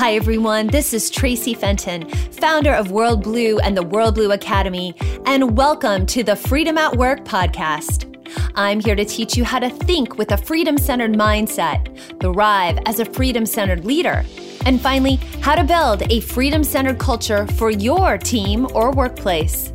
Hi, everyone. This is Traci Fenton, founder of WorldBlu and the WorldBlu Academy, and welcome to the Freedom at Work podcast. I'm here to teach you how to think with a freedom centered mindset, thrive as a freedom centered leader, and finally, how to build a freedom centered culture for your team or workplace.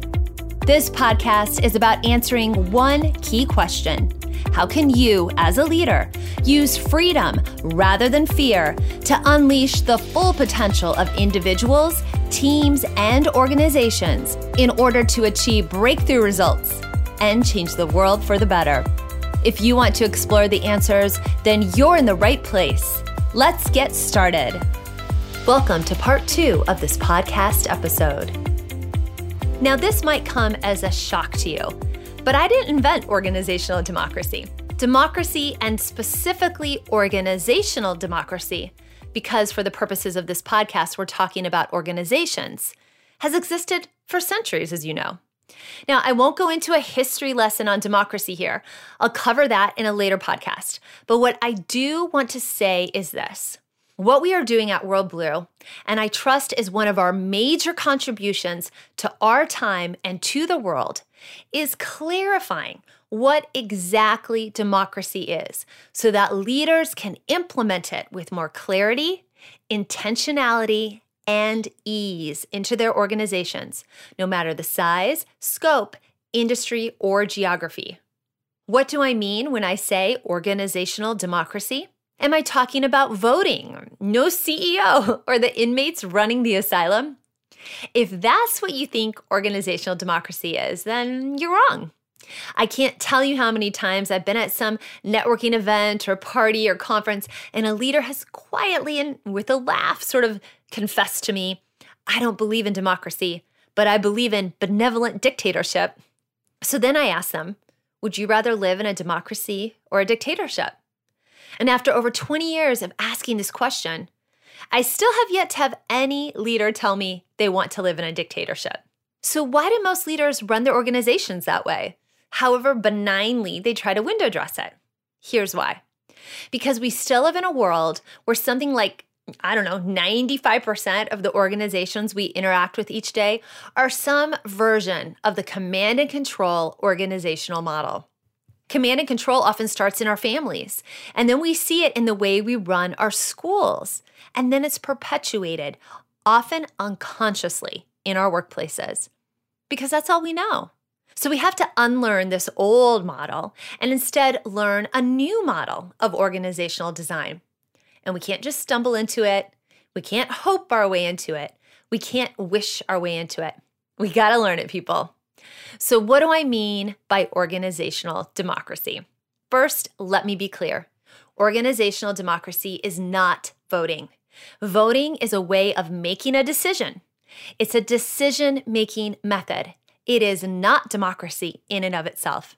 This podcast is about answering one key question How can you, as a leader, use freedom rather than fear to unleash the full potential of individuals, teams, and organizations in order to achieve breakthrough results and change the world for the better? If you want to explore the answers, then you're in the right place. Let's get started. Welcome to part two of this podcast episode. Now, this might come as a shock to you, but I didn't invent organizational democracy. Democracy, and specifically organizational democracy, because for the purposes of this podcast, we're talking about organizations, has existed for centuries, as you know. Now, I won't go into a history lesson on democracy here. I'll cover that in a later podcast. But what I do want to say is this what we are doing at WorldBlu, and I trust is one of our major contributions to our time and to the world, is clarifying what exactly democracy is so that leaders can implement it with more clarity, intentionality, and ease into their organizations, no matter the size, scope, industry, or geography. What do I mean when I say organizational democracy? Am I talking about voting? No CEO or the inmates running the asylum? If that's what you think organizational democracy is, then you're wrong. I can't tell you how many times I've been at some networking event or party or conference, and a leader has quietly and with a laugh sort of confessed to me, I don't believe in democracy, but I believe in benevolent dictatorship. So then I ask them, Would you rather live in a democracy or a dictatorship? And after over 20 years of asking this question, I still have yet to have any leader tell me they want to live in a dictatorship. So, why do most leaders run their organizations that way? However, benignly they try to window dress it. Here's why because we still live in a world where something like I don't know, 95% of the organizations we interact with each day are some version of the command and control organizational model. Command and control often starts in our families, and then we see it in the way we run our schools, and then it's perpetuated, often unconsciously, in our workplaces, because that's all we know. So we have to unlearn this old model and instead learn a new model of organizational design. And we can't just stumble into it, we can't hope our way into it, we can't wish our way into it. We gotta learn it, people. So, what do I mean by organizational democracy? First, let me be clear organizational democracy is not voting. Voting is a way of making a decision, it's a decision making method. It is not democracy in and of itself.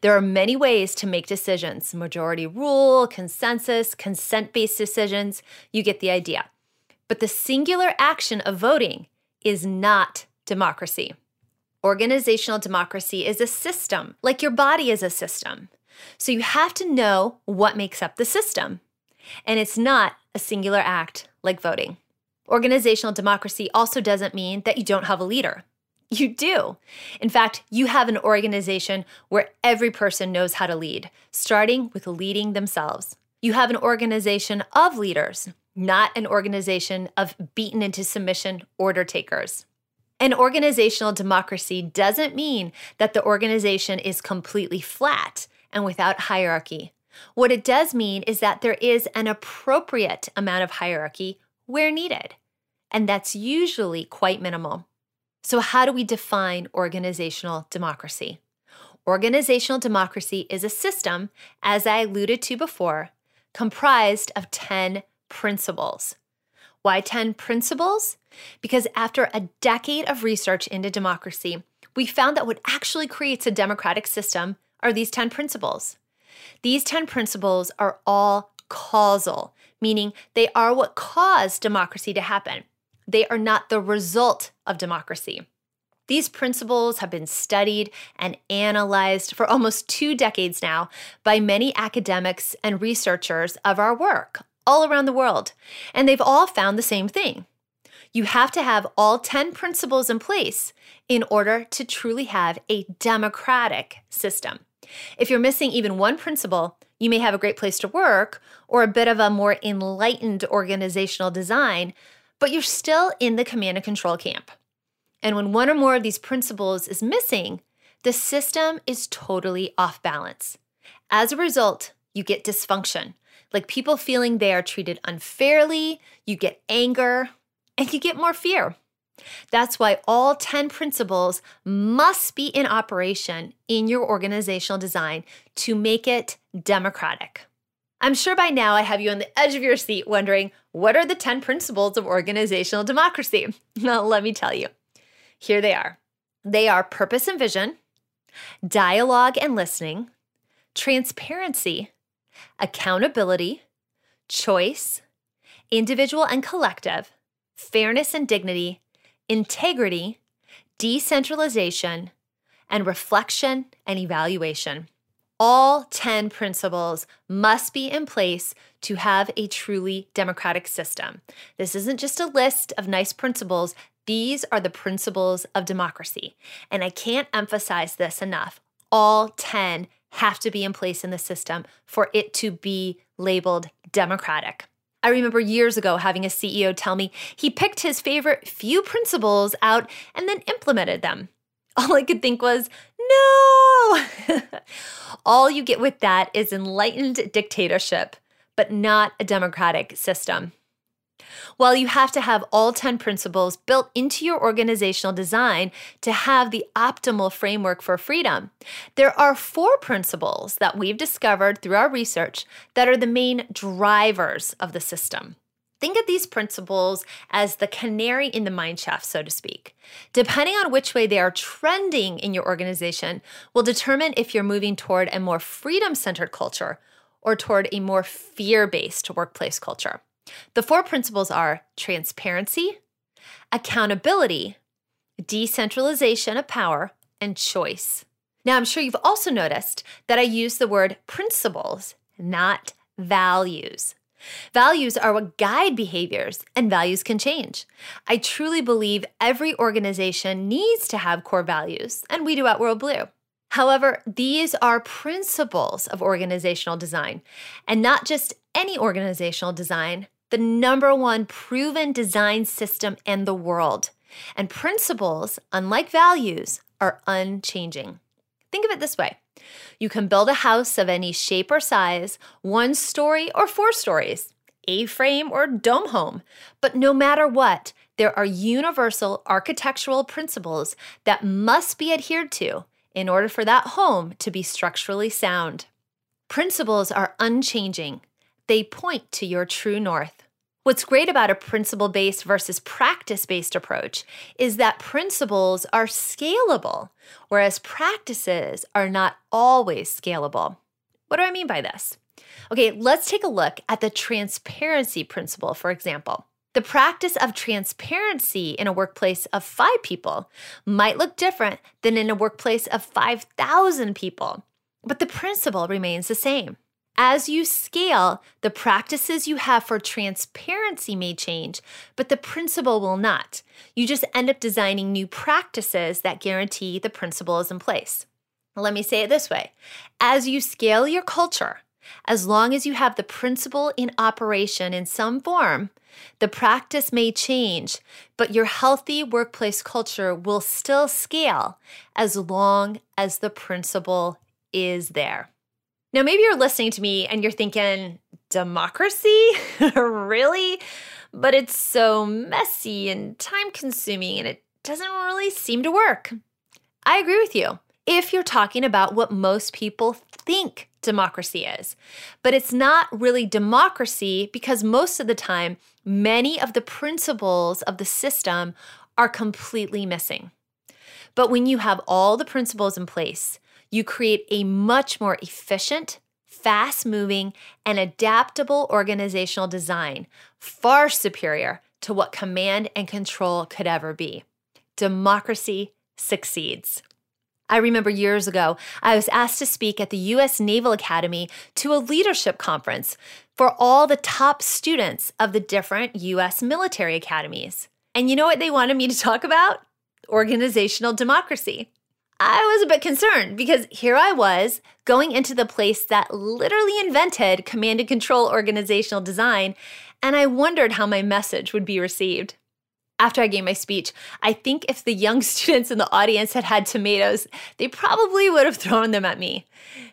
There are many ways to make decisions majority rule, consensus, consent based decisions. You get the idea. But the singular action of voting is not democracy. Organizational democracy is a system, like your body is a system. So you have to know what makes up the system. And it's not a singular act like voting. Organizational democracy also doesn't mean that you don't have a leader. You do. In fact, you have an organization where every person knows how to lead, starting with leading themselves. You have an organization of leaders, not an organization of beaten into submission order takers. An organizational democracy doesn't mean that the organization is completely flat and without hierarchy. What it does mean is that there is an appropriate amount of hierarchy where needed, and that's usually quite minimal. So, how do we define organizational democracy? Organizational democracy is a system, as I alluded to before, comprised of 10 principles. Why 10 principles? Because after a decade of research into democracy, we found that what actually creates a democratic system are these 10 principles. These 10 principles are all causal, meaning they are what caused democracy to happen. They are not the result of democracy. These principles have been studied and analyzed for almost two decades now by many academics and researchers of our work all around the world, and they've all found the same thing. You have to have all 10 principles in place in order to truly have a democratic system. If you're missing even one principle, you may have a great place to work or a bit of a more enlightened organizational design, but you're still in the command and control camp. And when one or more of these principles is missing, the system is totally off balance. As a result, you get dysfunction, like people feeling they are treated unfairly, you get anger, and you get more fear. That's why all 10 principles must be in operation in your organizational design to make it democratic. I'm sure by now I have you on the edge of your seat wondering what are the 10 principles of organizational democracy? Now, let me tell you. Here they are they are purpose and vision, dialogue and listening, transparency, accountability, choice, individual and collective, fairness and dignity, integrity, decentralization, and reflection and evaluation. All 10 principles must be in place to have a truly democratic system. This isn't just a list of nice principles, these are the principles of democracy. And I can't emphasize this enough. All 10 have to be in place in the system for it to be labeled democratic. I remember years ago having a CEO tell me he picked his favorite few principles out and then implemented them. All I could think was, no! All you get with that is enlightened dictatorship, but not a democratic system. While you have to have all 10 principles built into your organizational design to have the optimal framework for freedom, there are four principles that we've discovered through our research that are the main drivers of the system. Think of these principles as the canary in the mine shaft, so to speak. Depending on which way they are trending in your organization, will determine if you're moving toward a more freedom centered culture or toward a more fear based workplace culture. The four principles are transparency, accountability, decentralization of power, and choice. Now, I'm sure you've also noticed that I use the word principles, not values. Values are what guide behaviors, and values can change. I truly believe every organization needs to have core values, and we do at WorldBlu. However, these are principles of organizational design, and not just any organizational design, the number one proven design system in the world. And principles, unlike values, are unchanging. Think of it this way you can build a house of any shape or size, one story or four stories, A frame or dome home. But no matter what, there are universal architectural principles that must be adhered to in order for that home to be structurally sound. Principles are unchanging, they point to your true north. What's great about a principle based versus practice based approach is that principles are scalable, whereas practices are not always scalable. What do I mean by this? Okay, let's take a look at the transparency principle, for example. The practice of transparency in a workplace of five people might look different than in a workplace of 5,000 people, but the principle remains the same. As you scale, the practices you have for transparency may change, but the principle will not. You just end up designing new practices that guarantee the principle is in place. Let me say it this way as you scale your culture, as long as you have the principle in operation in some form, the practice may change, but your healthy workplace culture will still scale as long as the principle is there. Now, maybe you're listening to me and you're thinking, democracy? really? But it's so messy and time consuming and it doesn't really seem to work. I agree with you if you're talking about what most people think democracy is. But it's not really democracy because most of the time, many of the principles of the system are completely missing. But when you have all the principles in place, you create a much more efficient, fast moving, and adaptable organizational design, far superior to what command and control could ever be. Democracy succeeds. I remember years ago, I was asked to speak at the U.S. Naval Academy to a leadership conference for all the top students of the different U.S. military academies. And you know what they wanted me to talk about? Organizational democracy. I was a bit concerned because here I was going into the place that literally invented command and control organizational design, and I wondered how my message would be received. After I gave my speech, I think if the young students in the audience had had tomatoes, they probably would have thrown them at me.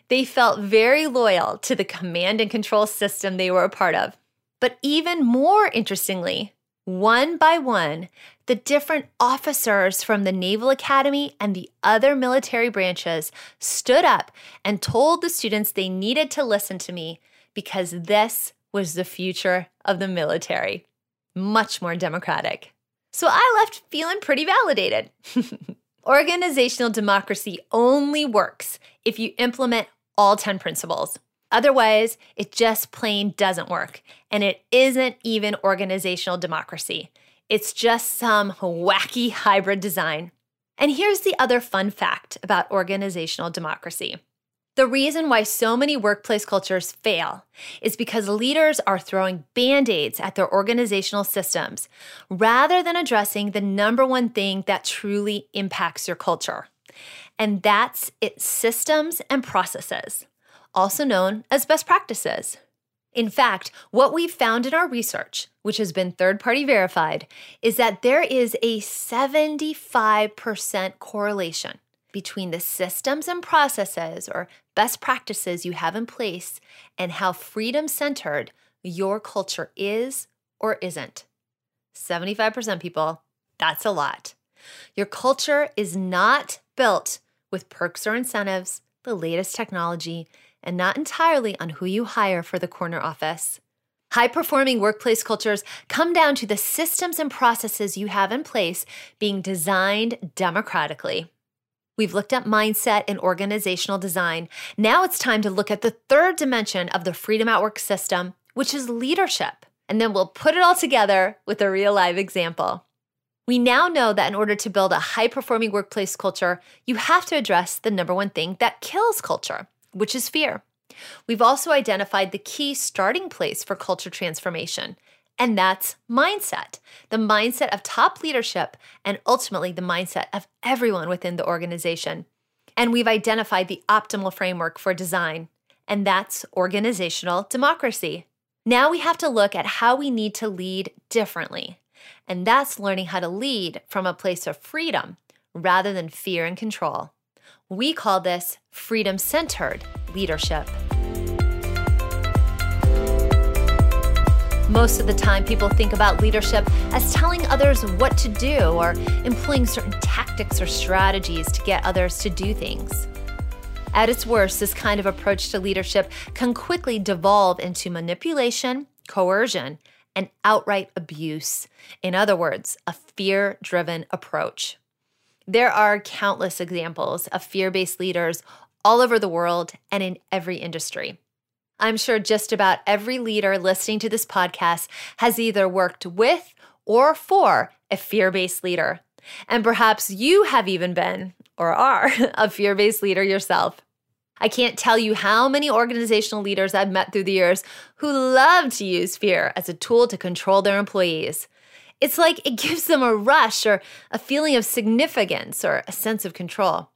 They felt very loyal to the command and control system they were a part of. But even more interestingly, one by one, the different officers from the Naval Academy and the other military branches stood up and told the students they needed to listen to me because this was the future of the military. Much more democratic. So I left feeling pretty validated. Organizational democracy only works if you implement all 10 principles. Otherwise, it just plain doesn't work. And it isn't even organizational democracy. It's just some wacky hybrid design. And here's the other fun fact about organizational democracy. The reason why so many workplace cultures fail is because leaders are throwing band aids at their organizational systems rather than addressing the number one thing that truly impacts your culture. And that's its systems and processes, also known as best practices. In fact, what we've found in our research, which has been third party verified, is that there is a 75% correlation between the systems and processes or best practices you have in place and how freedom centered your culture is or isn't. 75% people, that's a lot. Your culture is not built with perks or incentives, the latest technology, and not entirely on who you hire for the corner office. High performing workplace cultures come down to the systems and processes you have in place being designed democratically. We've looked at mindset and organizational design. Now it's time to look at the third dimension of the Freedom at Work system, which is leadership. And then we'll put it all together with a real live example. We now know that in order to build a high performing workplace culture, you have to address the number one thing that kills culture, which is fear. We've also identified the key starting place for culture transformation, and that's mindset the mindset of top leadership and ultimately the mindset of everyone within the organization. And we've identified the optimal framework for design, and that's organizational democracy. Now we have to look at how we need to lead differently, and that's learning how to lead from a place of freedom rather than fear and control. We call this freedom centered leadership. Most of the time, people think about leadership as telling others what to do or employing certain tactics or strategies to get others to do things. At its worst, this kind of approach to leadership can quickly devolve into manipulation, coercion, and outright abuse. In other words, a fear driven approach. There are countless examples of fear based leaders all over the world and in every industry. I'm sure just about every leader listening to this podcast has either worked with or for a fear based leader. And perhaps you have even been or are a fear based leader yourself. I can't tell you how many organizational leaders I've met through the years who love to use fear as a tool to control their employees. It's like it gives them a rush or a feeling of significance or a sense of control.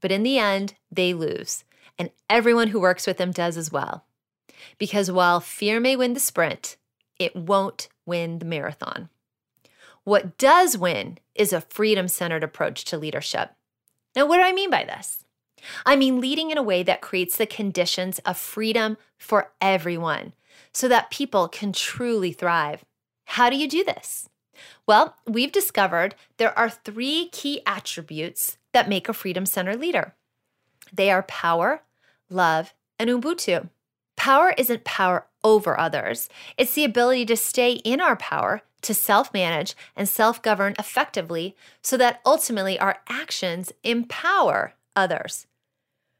But in the end, they lose, and everyone who works with them does as well. Because while fear may win the sprint, it won't win the marathon. What does win is a freedom centered approach to leadership. Now, what do I mean by this? I mean leading in a way that creates the conditions of freedom for everyone so that people can truly thrive. How do you do this? Well, we've discovered there are three key attributes that make a freedom Center leader they are power, love, and Ubuntu. Power isn't power over others, it's the ability to stay in our power, to self manage and self govern effectively so that ultimately our actions empower others.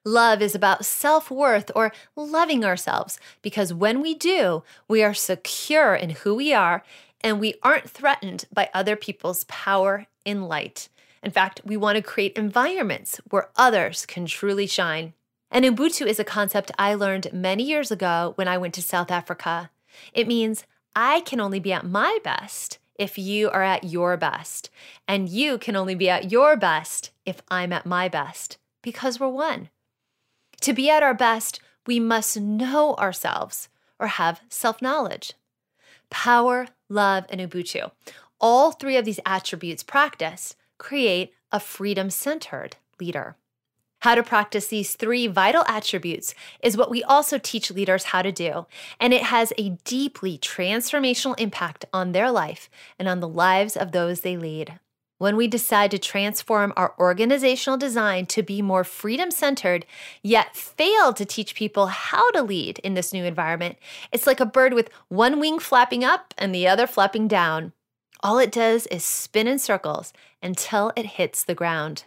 Love is about self worth or loving ourselves because when we do, we are secure in who we are and we aren't threatened by other people's power in light. In fact, we want to create environments where others can truly shine. And Ubuntu is a concept I learned many years ago when I went to South Africa. It means I can only be at my best if you are at your best, and you can only be at your best if I'm at my best, because we're one. To be at our best, we must know ourselves or have self knowledge. Power, love, and Ubuntu. All three of these attributes practiced create a freedom centered leader. How to practice these three vital attributes is what we also teach leaders how to do, and it has a deeply transformational impact on their life and on the lives of those they lead. When we decide to transform our organizational design to be more freedom centered, yet fail to teach people how to lead in this new environment, it's like a bird with one wing flapping up and the other flapping down. All it does is spin in circles until it hits the ground.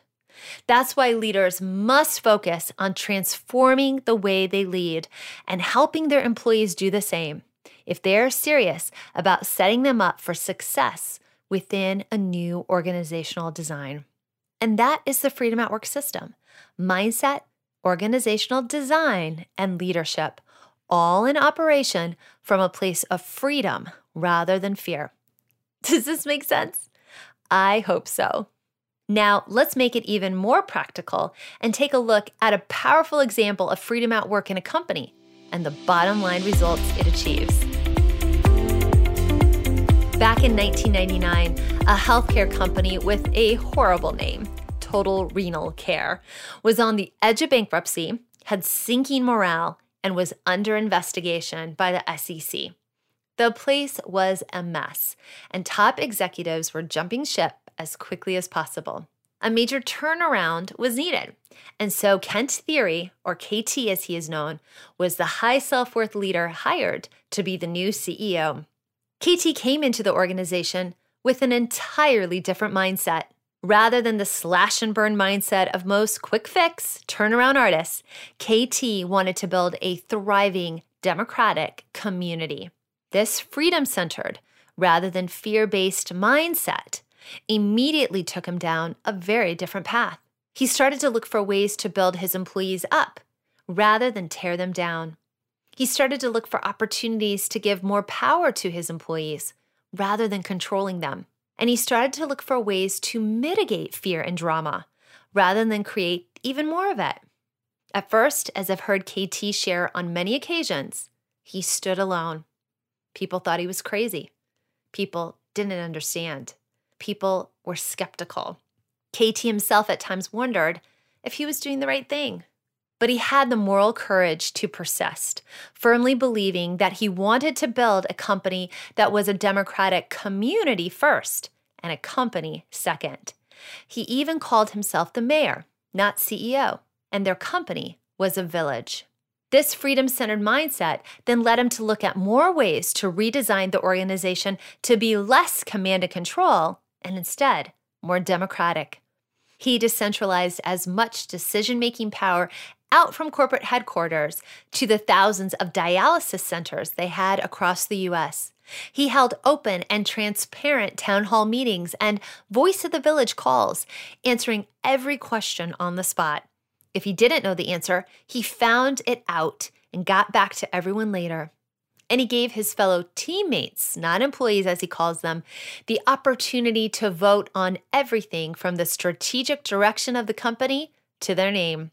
That's why leaders must focus on transforming the way they lead and helping their employees do the same if they're serious about setting them up for success within a new organizational design. And that is the Freedom at Work system mindset, organizational design, and leadership, all in operation from a place of freedom rather than fear. Does this make sense? I hope so. Now, let's make it even more practical and take a look at a powerful example of freedom at work in a company and the bottom line results it achieves. Back in 1999, a healthcare company with a horrible name, Total Renal Care, was on the edge of bankruptcy, had sinking morale, and was under investigation by the SEC. The place was a mess, and top executives were jumping ship as quickly as possible. A major turnaround was needed. And so Kent Thiry, or KT as he is known, was the high self worth leader hired to be the new CEO. KT came into the organization with an entirely different mindset. Rather than the slash and burn mindset of most quick fix turnaround artists, KT wanted to build a thriving, democratic community. This freedom centered, rather than fear based mindset immediately took him down a very different path. He started to look for ways to build his employees up rather than tear them down. He started to look for opportunities to give more power to his employees rather than controlling them. And he started to look for ways to mitigate fear and drama rather than create even more of it. At first, as I've heard KT share on many occasions, he stood alone. People thought he was crazy. People didn't understand people were skeptical. KT himself at times wondered if he was doing the right thing. But he had the moral courage to persist, firmly believing that he wanted to build a company that was a democratic community first and a company second. He even called himself the mayor, not CEO, and their company was a village. This freedom centered mindset then led him to look at more ways to redesign the organization to be less command and control and instead more democratic. He decentralized as much decision making power out from corporate headquarters to the thousands of dialysis centers they had across the US. He held open and transparent town hall meetings and voice of the village calls, answering every question on the spot. If he didn't know the answer, he found it out and got back to everyone later and he gave his fellow teammates, not employees as he calls them, the opportunity to vote on everything from the strategic direction of the company to their name.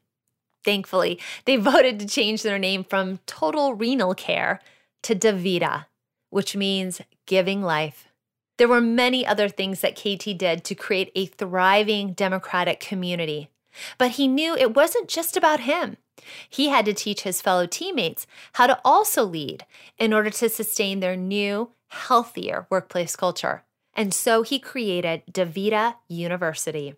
Thankfully, they voted to change their name from Total Renal Care to DaVita, which means giving life. There were many other things that KT did to create a thriving democratic community. But he knew it wasn't just about him. He had to teach his fellow teammates how to also lead in order to sustain their new, healthier workplace culture. And so he created DaVita University.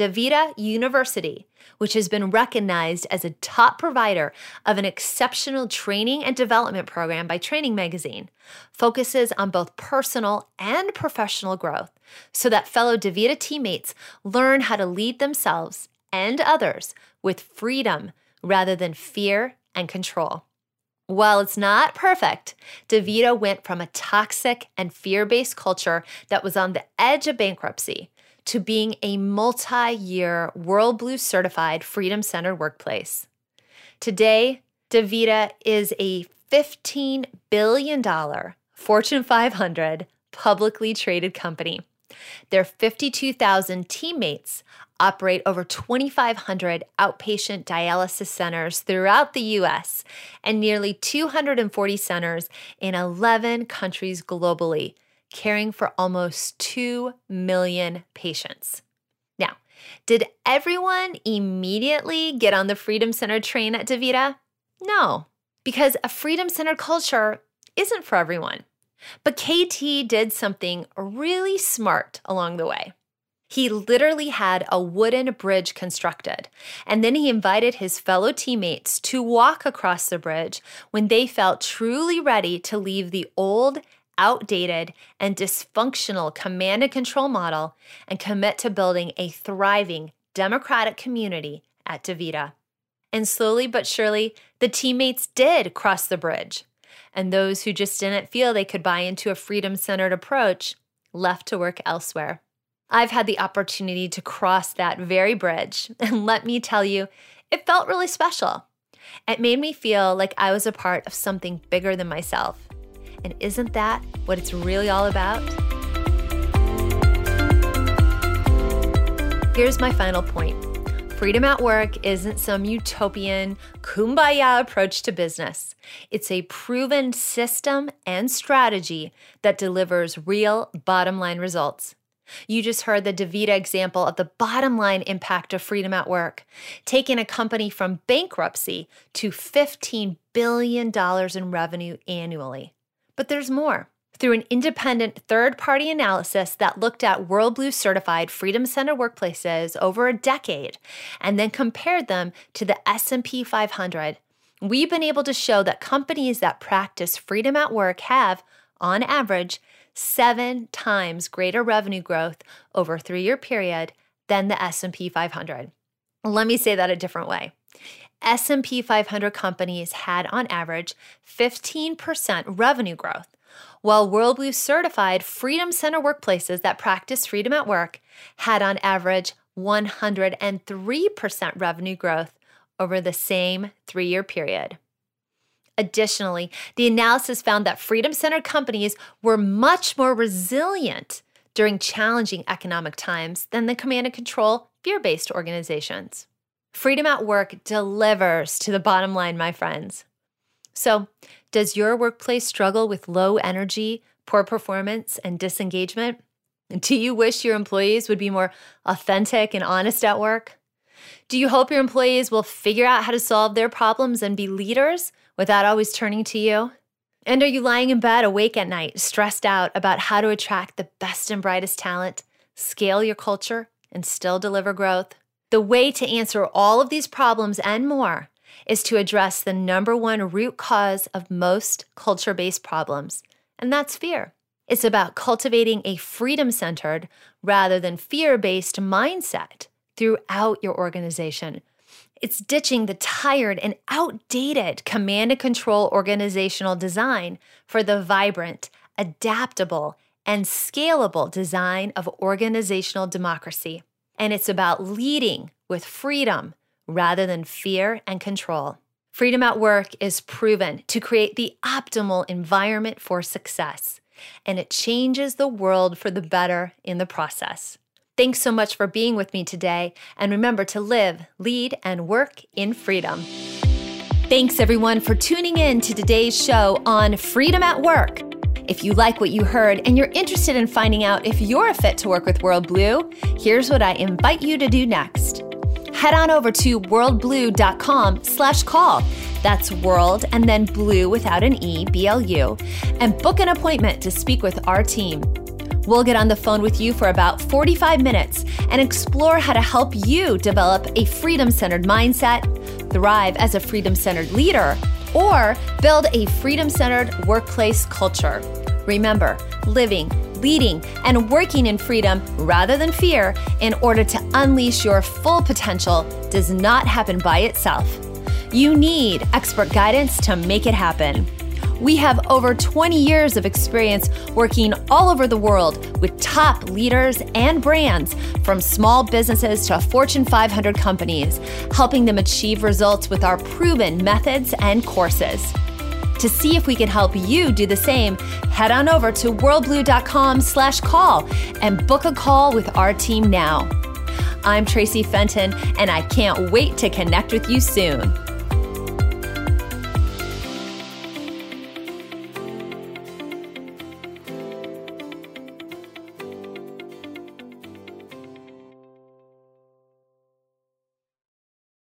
DaVita University, which has been recognized as a top provider of an exceptional training and development program by Training Magazine, focuses on both personal and professional growth so that fellow DaVita teammates learn how to lead themselves and others with freedom rather than fear and control. While it's not perfect, DaVita went from a toxic and fear based culture that was on the edge of bankruptcy to being a multi year WorldBlu certified freedom centered workplace. Today, DaVita is a $15 billion Fortune 500 publicly traded company. Their 52,000 teammates operate over 2,500 outpatient dialysis centers throughout the US and nearly 240 centers in 11 countries globally, caring for almost 2 million patients. Now, did everyone immediately get on the Freedom Center train at DaVita? No, because a freedom centered culture isn't for everyone. But KT did something really smart along the way. He literally had a wooden bridge constructed, and then he invited his fellow teammates to walk across the bridge when they felt truly ready to leave the old, outdated, and dysfunctional command and control model and commit to building a thriving, democratic community at DaVita. And slowly but surely, the teammates did cross the bridge. And those who just didn't feel they could buy into a freedom centered approach left to work elsewhere. I've had the opportunity to cross that very bridge, and let me tell you, it felt really special. It made me feel like I was a part of something bigger than myself. And isn't that what it's really all about? Here's my final point freedom at work isn't some utopian, kumbaya approach to business. It's a proven system and strategy that delivers real bottom line results. You just heard the DaVita example of the bottom line impact of freedom at work, taking a company from bankruptcy to $15 billion in revenue annually. But there's more through an independent third-party analysis that looked at WorldBlu certified Freedom Center workplaces over a decade and then compared them to the S&P 500. We've been able to show that companies that practice freedom at work have on average 7 times greater revenue growth over a 3-year period than the S&P 500. Let me say that a different way. S&P 500 companies had on average 15% revenue growth while WorldBlu certified Freedom Center workplaces that practice freedom at work had on average 103% revenue growth over the same three year period. Additionally, the analysis found that freedom centered companies were much more resilient during challenging economic times than the command and control fear based organizations. Freedom at work delivers to the bottom line, my friends. So, does your workplace struggle with low energy, poor performance, and disengagement? Do you wish your employees would be more authentic and honest at work? Do you hope your employees will figure out how to solve their problems and be leaders without always turning to you? And are you lying in bed awake at night, stressed out about how to attract the best and brightest talent, scale your culture, and still deliver growth? The way to answer all of these problems and more is to address the number one root cause of most culture based problems, and that's fear. It's about cultivating a freedom centered rather than fear based mindset throughout your organization. It's ditching the tired and outdated command and control organizational design for the vibrant, adaptable, and scalable design of organizational democracy. And it's about leading with freedom rather than fear and control. Freedom at work is proven to create the optimal environment for success, and it changes the world for the better in the process. Thanks so much for being with me today, and remember to live, lead, and work in freedom. Thanks everyone for tuning in to today's show on Freedom at Work. If you like what you heard and you're interested in finding out if you're a fit to work with WorldBlu, here's what I invite you to do next head on over to worldblu.com slash call. That's world and then blue without an E, B L U, and book an appointment to speak with our team. We'll get on the phone with you for about 45 minutes and explore how to help you develop a freedom centered mindset, thrive as a freedom centered leader, or build a freedom centered workplace culture. Remember, living leading, and working in freedom rather than fear in order to unleash your full potential does not happen by itself. You need expert guidance to make it happen. We have over 20 years of experience working all over the world with top leaders and brands, from small businesses to Fortune 500 companies, helping them achieve results with our proven methods and courses. To see if we can help you do the same, head on over to worldblu.com slash call and book a call with our team now. I'm Traci Fenton, and I can't wait to connect with you soon.